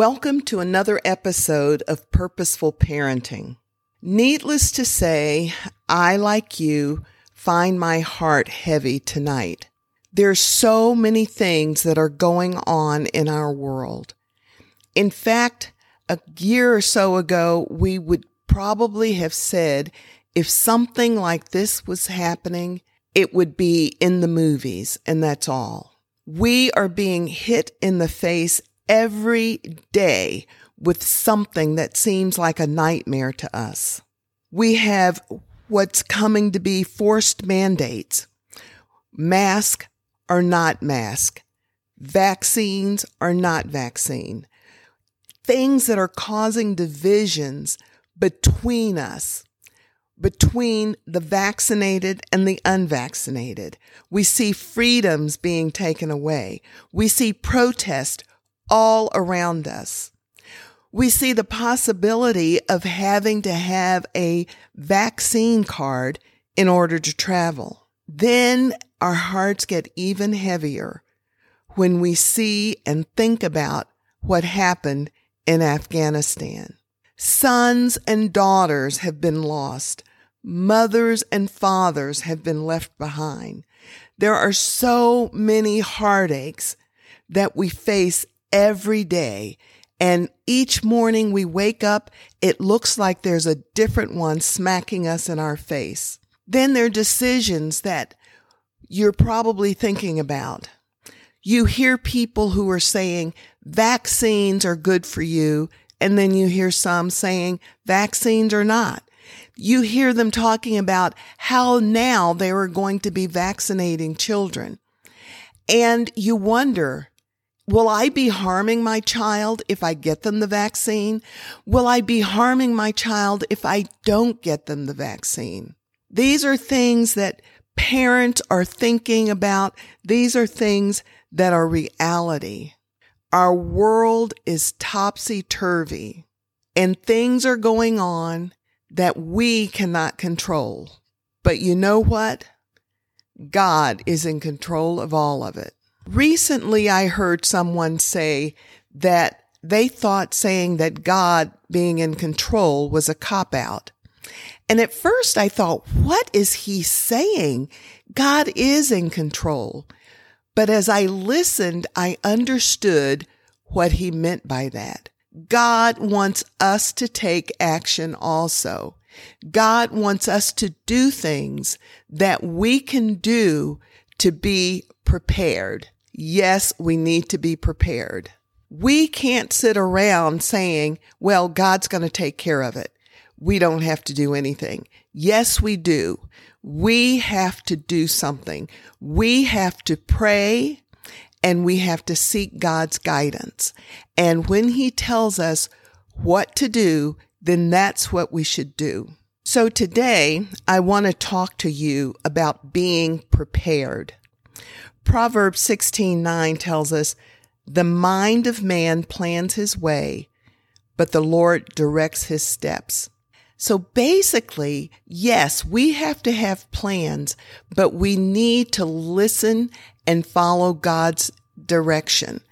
Welcome to another episode of Purposeful Parenting. Needless to say, I, like you, find my heart heavy tonight. There's so many things that are going on in our world. In fact, a year or so ago, we would probably have said if something like this was happening, it would be in the movies, and that's all. We are being hit in the face every day with something that seems like a nightmare to us. We have what's coming to be forced mandates. Mask or not mask. Vaccines are not vaccine. Things that are causing divisions between us, between the vaccinated and the unvaccinated. We see freedoms being taken away. We see protest all around us. We see the possibility of having to have a vaccine card in order to travel. Then our hearts get even heavier when we see and think about what happened in Afghanistan. Sons and daughters have been lost. Mothers and fathers have been left behind. There are so many heartaches that we face every day. And each morning we wake up, it looks like there's a different one smacking us in our face. Then there are decisions that you're probably thinking about. You hear people who are saying vaccines are good for you. And then you hear some saying vaccines are not. You hear them talking about how now they are going to be vaccinating children. And you wonder, Will I be harming my child if I get them the vaccine? Will I be harming my child if I don't get them the vaccine? These are things that parents are thinking about. These are things that are reality. Our world is topsy turvy and things are going on that we cannot control. But you know what? God is in control of all of it. Recently, I heard someone say that they thought saying that God being in control was a cop out. And at first I thought, what is he saying? God is in control. But as I listened, I understood what he meant by that. God wants us to take action also. God wants us to do things that we can do to be prepared yes, we need to be prepared. We can't sit around saying, well, God's going to take care of it. We don't have to do anything. Yes, we do. We have to do something. We have to pray and we have to seek God's guidance. And when he tells us what to do, then that's what we should do. So today I want to talk to you about being prepared. Proverbs 16:9 tells us, "The mind of man plans his way, but the Lord directs his steps." So basically, yes, we have to have plans, but we need to listen and follow God's direction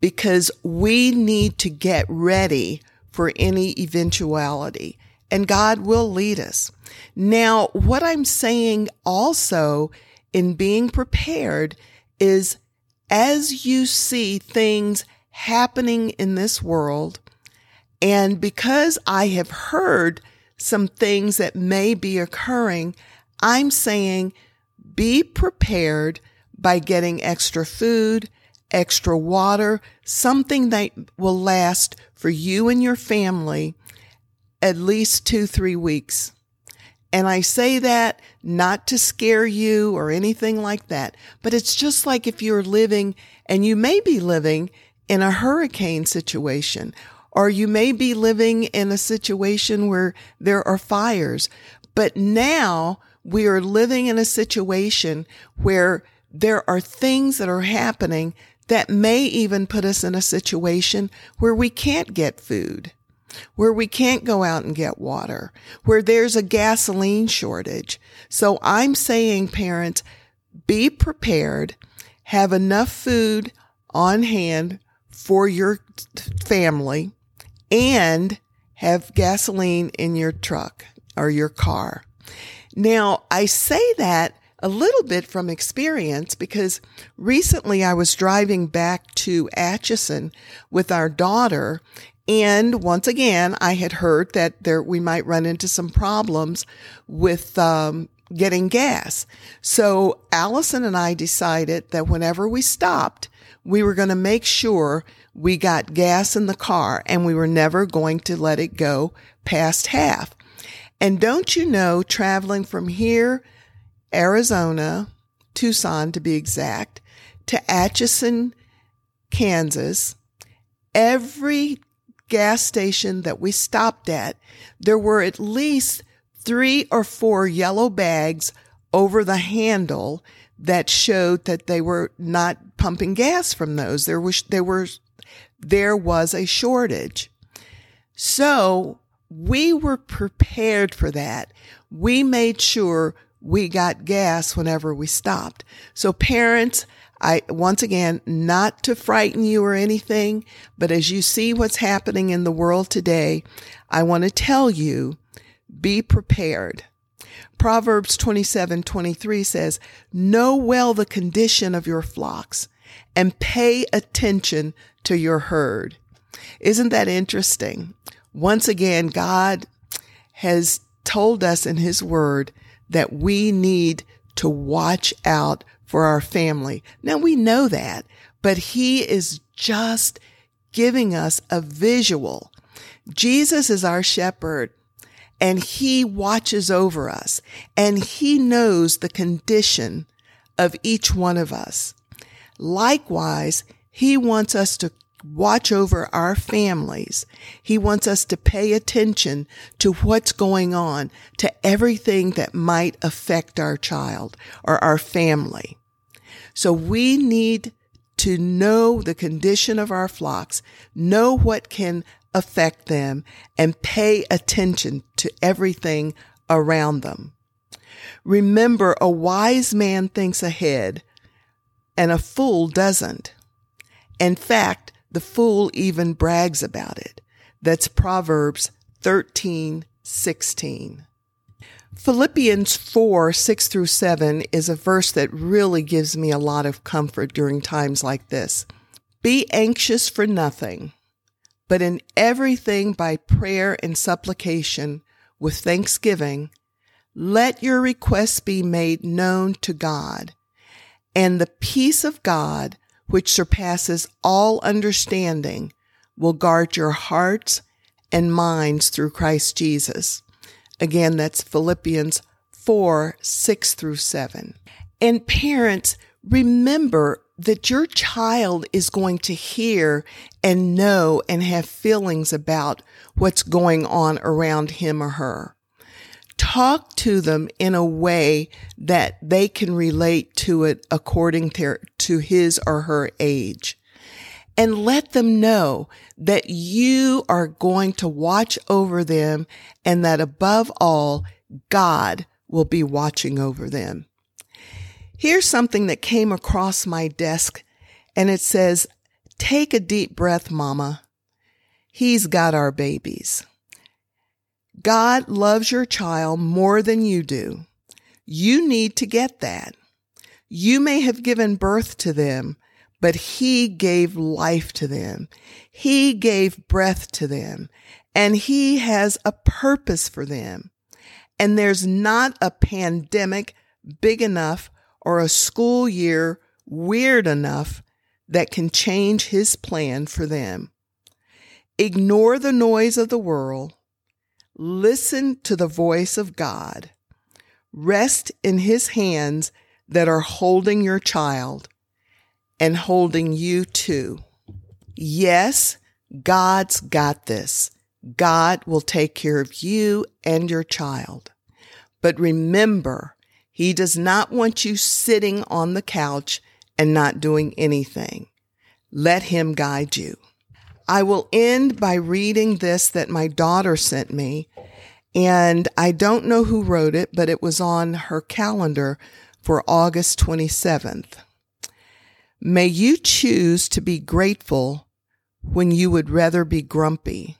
because we need to get ready for any eventuality and God will lead us. Now, what I'm saying also in being prepared is as you see things happening in this world, and because I have heard some things that may be occurring, I'm saying be prepared by getting extra food, extra water, something that will last for you and your family at least two, three weeks. And I say that not to scare you or anything like that, but it's just like if you're living and you may be living in a hurricane situation or you may be living in a situation where there are fires. But now we are living in a situation where there are things that are happening that may even put us in a situation where we can't get food where we can't go out and get water, where there's a gasoline shortage. So I'm saying parents, be prepared, have enough food on hand for your family and have gasoline in your truck or your car. Now, I say that a little bit from experience because recently I was driving back to Atchison with our daughter and once again, I had heard that there, we might run into some problems with, um, getting gas. So Allison and I decided that whenever we stopped, we were going to make sure we got gas in the car and we were never going to let it go past half. And don't you know, traveling from here, Arizona, Tucson to be exact, to Atchison, Kansas, every gas station that we stopped at, there were at least three or four yellow bags over the handle that showed that they were not pumping gas from those. There was, there were, there was a shortage. So we were prepared for that. We made sure we got gas whenever we stopped. So parents, I, once again, not to frighten you or anything, but as you see what's happening in the world today, I want to tell you, be prepared. Proverbs 27, 23 says, know well the condition of your flocks and pay attention to your herd. Isn't that interesting? Once again, God has told us in his word that we need to watch out for our family. Now we know that, but he is just giving us a visual. Jesus is our shepherd and he watches over us and he knows the condition of each one of us. Likewise, he wants us to watch over our families. He wants us to pay attention to what's going on, to everything that might affect our child or our family. So we need to know the condition of our flocks, know what can affect them, and pay attention to everything around them. Remember, a wise man thinks ahead and a fool doesn't. In fact, the fool even brags about it. That's Proverbs 13, 16. Philippians 4, 6 through 7 is a verse that really gives me a lot of comfort during times like this. Be anxious for nothing, but in everything by prayer and supplication with thanksgiving, let your requests be made known to God. And the peace of God, which surpasses all understanding, will guard your hearts and minds through Christ Jesus. Again, that's Philippians 4, 6 through 7. And parents, remember that your child is going to hear and know and have feelings about what's going on around him or her. Talk to them in a way that they can relate to it according to, to his or her age. And let them know that you are going to watch over them and that above all, God will be watching over them. Here's something that came across my desk and it says, take a deep breath, mama. He's got our babies. God loves your child more than you do. You need to get that. You may have given birth to them, but he gave life to them. He gave breath to them and he has a purpose for them. And there's not a pandemic big enough or a school year weird enough that can change his plan for them. Ignore the noise of the world. Listen to the voice of God. rest in his hands that are holding your child and holding you too. Yes, God's got this. God will take care of you and your child. But remember, he does not want you sitting on the couch and not doing anything. Let him guide you. I will end by reading this that my daughter sent me. And I don't know who wrote it, but it was on her calendar for August 27th. May you choose to be grateful when you would rather be grumpy.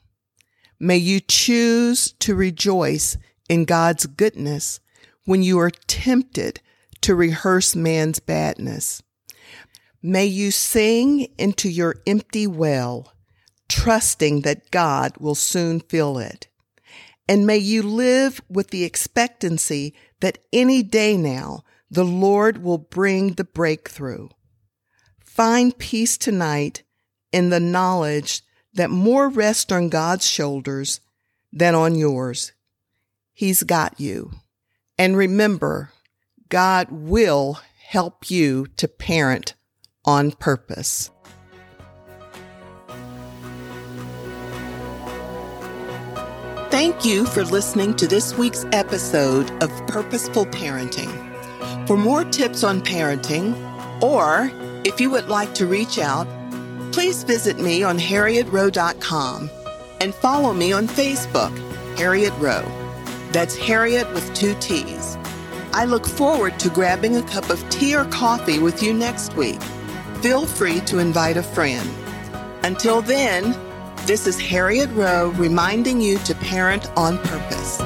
May you choose to rejoice in God's goodness when you are tempted to rehearse man's badness. May you sing into your empty well, trusting that God will soon fill it. And may you live with the expectancy that any day now the Lord will bring the breakthrough. Find peace tonight in the knowledge that more rests on God's shoulders than on yours. He's got you. And remember, God will help you to parent on purpose. Thank you for listening to this week's episode of Purposeful Parenting. For more tips on parenting, or if you would like to reach out, please visit me on harriettrowe.com and follow me on Facebook, Harriett Rowe. That's Harriett with two T's. I look forward to grabbing a cup of tea or coffee with you next week. Feel free to invite a friend. Until then, this is Harriett Rowe reminding you to parent on purpose.